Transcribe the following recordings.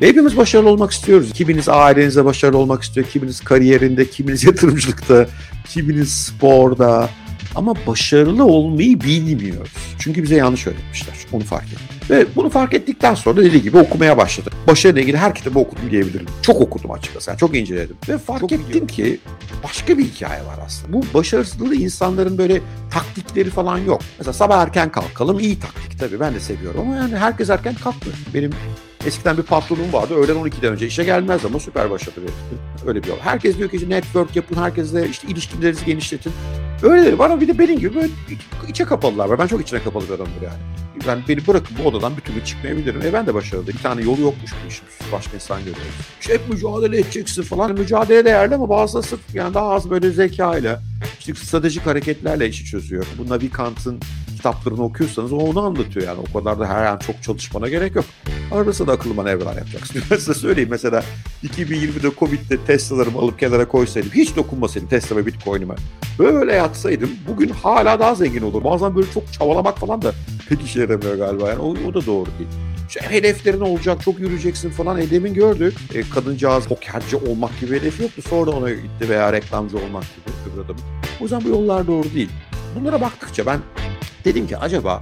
Hepimiz başarılı olmak istiyoruz. Kiminiz ailenizde başarılı olmak istiyor, kiminiz kariyerinde, kiminiz yatırımcılıkta, kiminiz sporda. Ama başarılı olmayı bilmiyoruz. Çünkü bize yanlış öğretmişler. Onu fark ettim. Ve bunu fark ettikten sonra dediği gibi okumaya başladım. Başarıyla ilgili her kitabı okudum diyebilirim. Çok okudum açıkçası. Yani çok inceledim. Ve fark çok ettim biliyorum. ki başka bir hikaye var aslında. Bu başarılı insanların böyle taktikleri falan yok. Mesela sabah erken kalkalım iyi taktik tabii ben de seviyorum ama yani herkes erken kalkmıyor. Benim Eskiden bir patronum vardı. Öğlen 12'den önce işe gelmez ama süper başladı. Öyle bir yol. Herkes diyor ki işte network yapın, herkesle işte ilişkilerinizi genişletin. Öyleleri var ama bir de benim gibi böyle içe kapalılar var. Ben çok içine kapalı bir adamım yani. Ben beni bırakın bu odadan bir türlü çıkmayabilirim. E ben de başarılı. Bir tane yolu yokmuş bu işin. Başka insan görüyoruz. İşte hep mücadele edeceksin falan. Mücadele değerli ama bazıları sırf yani daha az böyle zekayla, işte stratejik hareketlerle işi çözüyor. Bu Navi Kant'ın kitaplarını okuyorsanız o onu anlatıyor yani. O kadar da her an çok çalışmana gerek yok. Arada da akıllı manevralar yapacaksın. Ben size söyleyeyim mesela 2020'de Covid'de Tesla'larımı alıp kenara koysaydım, hiç dokunmasaydım Tesla ve Bitcoin'ime. Böyle yatsaydım bugün hala daha zengin olur. Bazen böyle çok çabalamak falan da pek işe yaramıyor galiba. Yani o, o da doğru değil. İşte hedeflerin olacak, çok yürüyeceksin falan. E, demin gördük. E, kadıncağız pokerci olmak gibi hedefi yoktu. Sonra ona gitti veya reklamcı olmak gibi öbür adamın. O yüzden bu yollar doğru değil. Bunlara baktıkça ben dedim ki acaba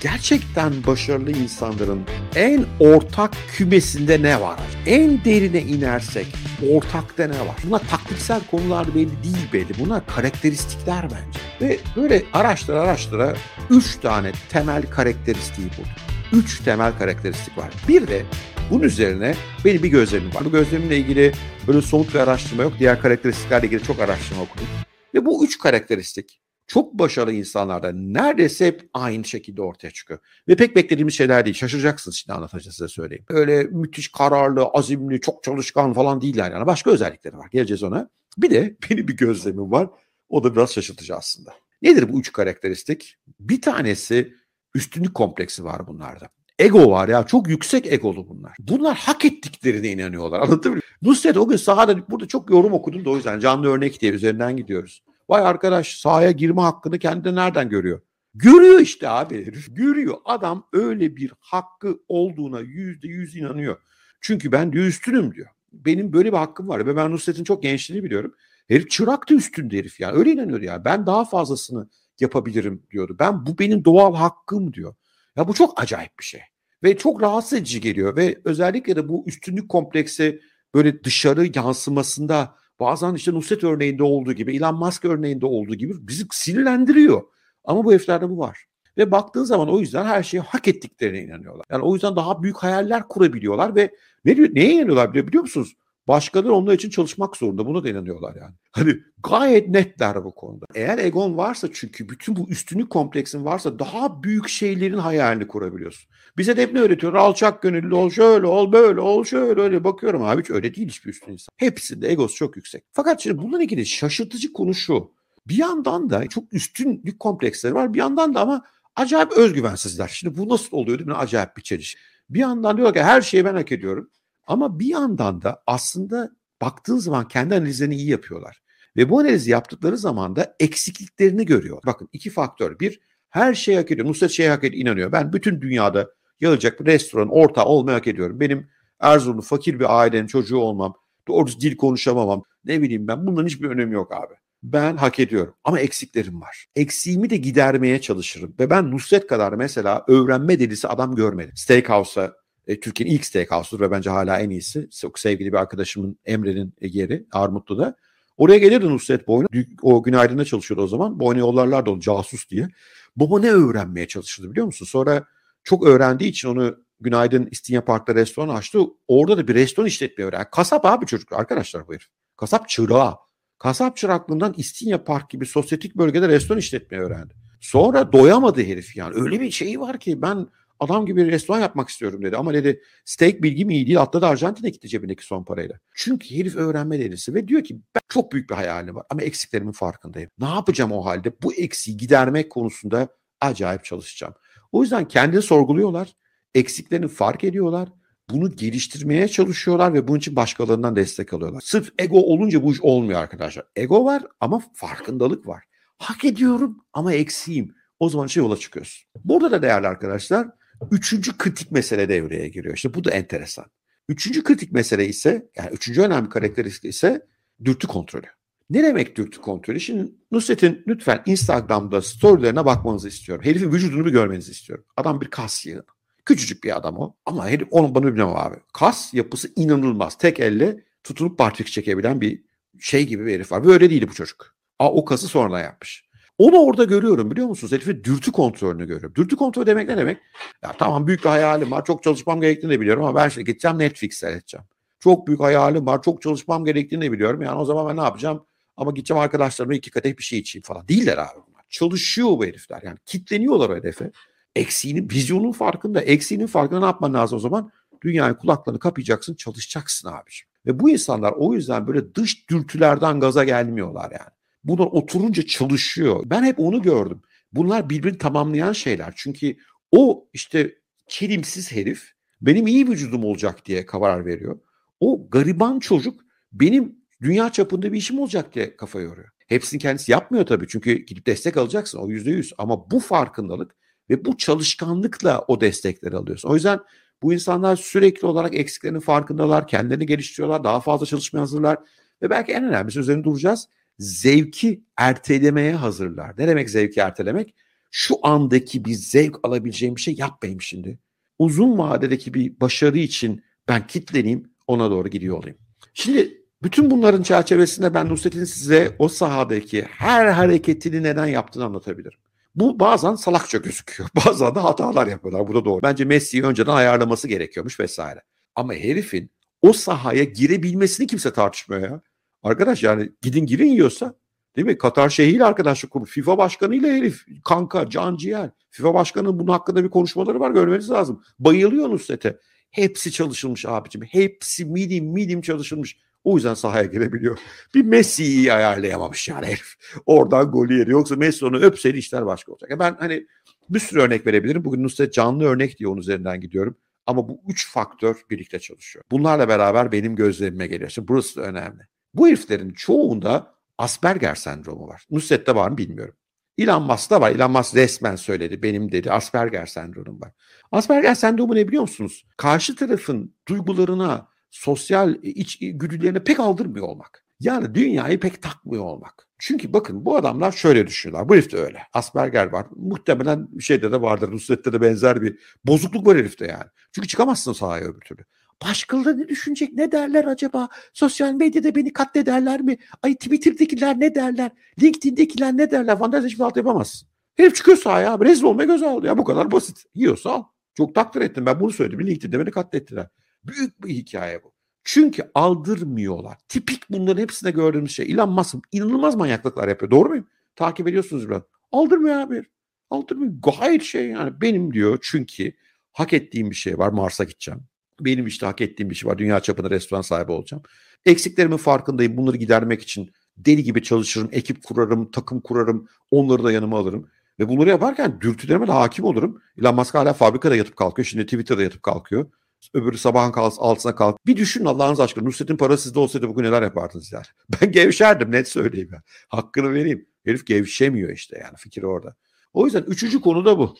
gerçekten başarılı insanların en ortak kümesinde ne var? En derine inersek ortakta ne var? Bunlar taktiksel konular belli değil belli. Bunlar karakteristikler bence. Ve böyle araştıra araştıra üç tane temel karakteristiği buldum. Üç temel karakteristik var. Bir de bunun üzerine benim bir gözlemim var. Bu gözlemimle ilgili böyle somut bir araştırma yok. Diğer karakteristiklerle ilgili çok araştırma okudum. Ve bu üç karakteristik çok başarılı insanlarda neredeyse hep aynı şekilde ortaya çıkıyor. Ve pek beklediğimiz şeyler değil. Şaşıracaksınız şimdi anlatacağım size söyleyeyim. Öyle müthiş kararlı, azimli, çok çalışkan falan değiller yani. Başka özellikleri var. Geleceğiz ona. Bir de benim bir gözlemim var. O da biraz şaşırtıcı aslında. Nedir bu üç karakteristik? Bir tanesi üstünlük kompleksi var bunlarda. Ego var ya çok yüksek egolu bunlar. Bunlar hak ettiklerine inanıyorlar anlatabiliyor muyum? Nusret o gün sahada burada çok yorum okudum da o yüzden canlı örnek diye üzerinden gidiyoruz. Vay arkadaş sahaya girme hakkını kendi nereden görüyor? Görüyor işte abi herif. Görüyor. Adam öyle bir hakkı olduğuna yüzde yüz inanıyor. Çünkü ben diyor üstünüm diyor. Benim böyle bir hakkım var. Ve ben Nusret'in çok gençliğini biliyorum. Herif çıraktı üstünde herif yani. Öyle inanıyor ya. Ben daha fazlasını yapabilirim diyordu. Ben bu benim doğal hakkım diyor. Ya bu çok acayip bir şey. Ve çok rahatsız edici geliyor. Ve özellikle de bu üstünlük kompleksi böyle dışarı yansımasında bazen işte Nusret örneğinde olduğu gibi, Elon Musk örneğinde olduğu gibi bizi sinirlendiriyor. Ama bu heriflerde bu var. Ve baktığın zaman o yüzden her şeyi hak ettiklerine inanıyorlar. Yani o yüzden daha büyük hayaller kurabiliyorlar ve ne neye inanıyorlar biliyor musunuz? Başkaları onlar için çalışmak zorunda. Buna da inanıyorlar yani. Hani gayet netler bu konuda. Eğer egon varsa çünkü bütün bu üstünlük kompleksin varsa daha büyük şeylerin hayalini kurabiliyorsun. Bize de hep ne öğretiyor? Alçak gönüllü ol, şöyle ol, böyle ol, şöyle öyle. Bakıyorum abi hiç öyle değil hiçbir üstün insan. Hepsinde egosu çok yüksek. Fakat şimdi bununla ilgili şaşırtıcı konu şu. Bir yandan da çok üstünlük kompleksleri var. Bir yandan da ama acayip özgüvensizler. Şimdi bu nasıl oluyor değil mi? Acayip bir çeliş. Bir yandan diyor ki her şeyi ben hak ediyorum. Ama bir yandan da aslında baktığın zaman kendi analizlerini iyi yapıyorlar. Ve bu analizi yaptıkları zaman da eksikliklerini görüyor. Bakın iki faktör. Bir, her şeyi hak ediyor. Nusret şeyi hak ediyor, inanıyor. Ben bütün dünyada yayılacak bir restoran, orta olmayı hak ediyorum. Benim Erzurumlu fakir bir ailenin çocuğu olmam, doğru dil konuşamamam, ne bileyim ben bunların hiçbir önemi yok abi. Ben hak ediyorum ama eksiklerim var. Eksiğimi de gidermeye çalışırım. Ve ben Nusret kadar mesela öğrenme delisi adam görmedim. Steakhouse'a e, Türkiye'nin ilk steakhouse'dur ve bence hala en iyisi. Çok sevgili bir arkadaşımın Emre'nin yeri Armutlu'da. Oraya gelirdi Nusret Boyna. O günaydın'da çalışıyordu o zaman. Boyna yollarlardı onu casus diye. Baba ne öğrenmeye çalışırdı biliyor musun? Sonra çok öğrendiği için onu Günaydın İstinye Park'ta restoran açtı. Orada da bir restoran işletmeyi öğrendi. Kasap abi çocuk arkadaşlar bu herif. Kasap çırağı. Kasap çıraklığından İstinye Park gibi sosyetik bölgede restoran işletmeyi öğrendi. Sonra doyamadı herif yani. Öyle bir şeyi var ki ben Adam gibi restoran yapmak istiyorum dedi. Ama dedi steak bilgim iyi değil. Atladı Arjantin'e gitti cebindeki son parayla. Çünkü herif öğrenme delisi ve diyor ki ben çok büyük bir hayalim var ama eksiklerimin farkındayım. Ne yapacağım o halde? Bu eksiği gidermek konusunda acayip çalışacağım. O yüzden kendini sorguluyorlar. Eksiklerini fark ediyorlar. Bunu geliştirmeye çalışıyorlar ve bunun için başkalarından destek alıyorlar. Sırf ego olunca bu iş olmuyor arkadaşlar. Ego var ama farkındalık var. Hak ediyorum ama eksiğim. O zaman şey yola çıkıyorsun. Burada da değerli arkadaşlar Üçüncü kritik mesele devreye giriyor. İşte bu da enteresan. Üçüncü kritik mesele ise yani üçüncü önemli karakteristik ise dürtü kontrolü. Ne demek dürtü kontrolü? Şimdi Nusret'in lütfen Instagram'da storylerine bakmanızı istiyorum. Herifin vücudunu bir görmenizi istiyorum. Adam bir kas yığını. Küçücük bir adam o. Ama herif onun bana bilmem abi. Kas yapısı inanılmaz. Tek elle tutunup partik çekebilen bir şey gibi bir herif var. Böyle değildi bu çocuk. Aa, o kası sonradan yapmış. Onu orada görüyorum biliyor musunuz? Herifin dürtü kontrolünü görüyorum. Dürtü kontrolü demek ne demek? Ya tamam büyük bir hayalim var. Çok çalışmam gerektiğini de biliyorum ama ben şimdi gideceğim Netflix seyredeceğim. Çok büyük hayalim var. Çok çalışmam gerektiğini de biliyorum. Yani o zaman ben ne yapacağım? Ama gideceğim arkadaşlarımla iki kadeh bir şey içeyim falan. Değiller abi bunlar. Çalışıyor bu herifler. Yani kitleniyorlar o hedefe. Eksiğinin, vizyonun farkında. Eksiğinin farkında ne yapman lazım o zaman? Dünyayı kulaklarını kapayacaksın, çalışacaksın abiciğim. Ve bu insanlar o yüzden böyle dış dürtülerden gaza gelmiyorlar yani. Bunlar oturunca çalışıyor. Ben hep onu gördüm. Bunlar birbirini tamamlayan şeyler. Çünkü o işte kelimsiz herif benim iyi vücudum olacak diye karar veriyor. O gariban çocuk benim dünya çapında bir işim olacak diye kafa yoruyor. Hepsini kendisi yapmıyor tabii çünkü gidip destek alacaksın o yüzde yüz. Ama bu farkındalık ve bu çalışkanlıkla o destekleri alıyorsun. O yüzden bu insanlar sürekli olarak eksiklerinin farkındalar, kendilerini geliştiriyorlar, daha fazla çalışmaya hazırlar ve belki en önemlisi üzerine duracağız. Zevki ertelemeye hazırlar. Ne demek zevki ertelemek? Şu andaki bir zevk alabileceğim bir şey yapmayayım şimdi. Uzun vadedeki bir başarı için ben kitleneyim, ona doğru gidiyor olayım. Şimdi bütün bunların çerçevesinde ben Nusret'in size o sahadaki her hareketini neden yaptığını anlatabilirim. Bu bazen salakça gözüküyor. Bazen de hatalar yapıyorlar. Bu da doğru. Bence Messi'yi önceden ayarlaması gerekiyormuş vesaire. Ama herifin o sahaya girebilmesini kimse tartışmıyor ya. Arkadaş yani gidin girin yiyorsa değil mi? Katar Şeyhi'yle arkadaşlık kurmuş. FIFA başkanıyla herif kanka can ciğer. FIFA başkanının bunun hakkında bir konuşmaları var görmeniz lazım. Bayılıyor Nusret'e. Hepsi çalışılmış abicim. Hepsi milim milim çalışılmış. O yüzden sahaya girebiliyor. Bir Messi'yi ayarlayamamış yani herif. Oradan golü yeri. Yoksa Messi onu öpseydi işler başka olacak. Ben hani bir sürü örnek verebilirim. Bugün Nusret canlı örnek diye onun üzerinden gidiyorum. Ama bu üç faktör birlikte çalışıyor. Bunlarla beraber benim gözlemime geliyor. Şimdi burası da önemli. Bu heriflerin çoğunda Asperger sendromu var. Nusret'te var mı bilmiyorum. Elon Musk'ta var. Elon Musk resmen söyledi. Benim dedi Asperger sendromu var. Asperger sendromu ne biliyor musunuz? Karşı tarafın duygularına, sosyal iç güdülerine pek aldırmıyor olmak. Yani dünyayı pek takmıyor olmak. Çünkü bakın bu adamlar şöyle düşünüyorlar. Bu herifte öyle. Asperger var. Muhtemelen şeyde de vardır. Nusret'te de benzer bir bozukluk var herifte yani. Çünkü çıkamazsın sahaya öbür türlü. Başkaları ne düşünecek? Ne derler acaba? Sosyal medyada beni katlederler mi? Ay Twitter'dakiler ne derler? LinkedIn'dekiler ne derler? Vandalizm hiçbir alt yapamazsın. Herif çıkıyor sahaya. Rezil olmaya göz aldı ya. Bu kadar basit. Yiyorsa al. Çok takdir ettim. Ben bunu söyledim. LinkedIn'de beni katlettiler. Büyük bir hikaye bu. Çünkü aldırmıyorlar. Tipik bunların hepsinde gördüğümüz şey. Elon Musk inanılmaz manyaklıklar yapıyor. Doğru muyum? Takip ediyorsunuz biraz. Aldırmıyor abi. Aldırmıyor. Gayet şey yani benim diyor çünkü hak ettiğim bir şey var. Mars'a gideceğim. Benim işte hak ettiğim bir şey var. Dünya çapında restoran sahibi olacağım. Eksiklerimin farkındayım. Bunları gidermek için deli gibi çalışırım. Ekip kurarım, takım kurarım. Onları da yanıma alırım. Ve bunları yaparken dürtülerime de hakim olurum. Elon Musk hala fabrikada yatıp kalkıyor. Şimdi Twitter'da yatıp kalkıyor. Öbürü sabahın altına kalk. Bir düşün Allah'ınız aşkına. Nusret'in parası sizde olsaydı bugün neler yapardınız yani. Ben gevşerdim net söyleyeyim. Ya. Hakkını vereyim. Herif gevşemiyor işte yani fikir orada. O yüzden üçüncü konu da bu.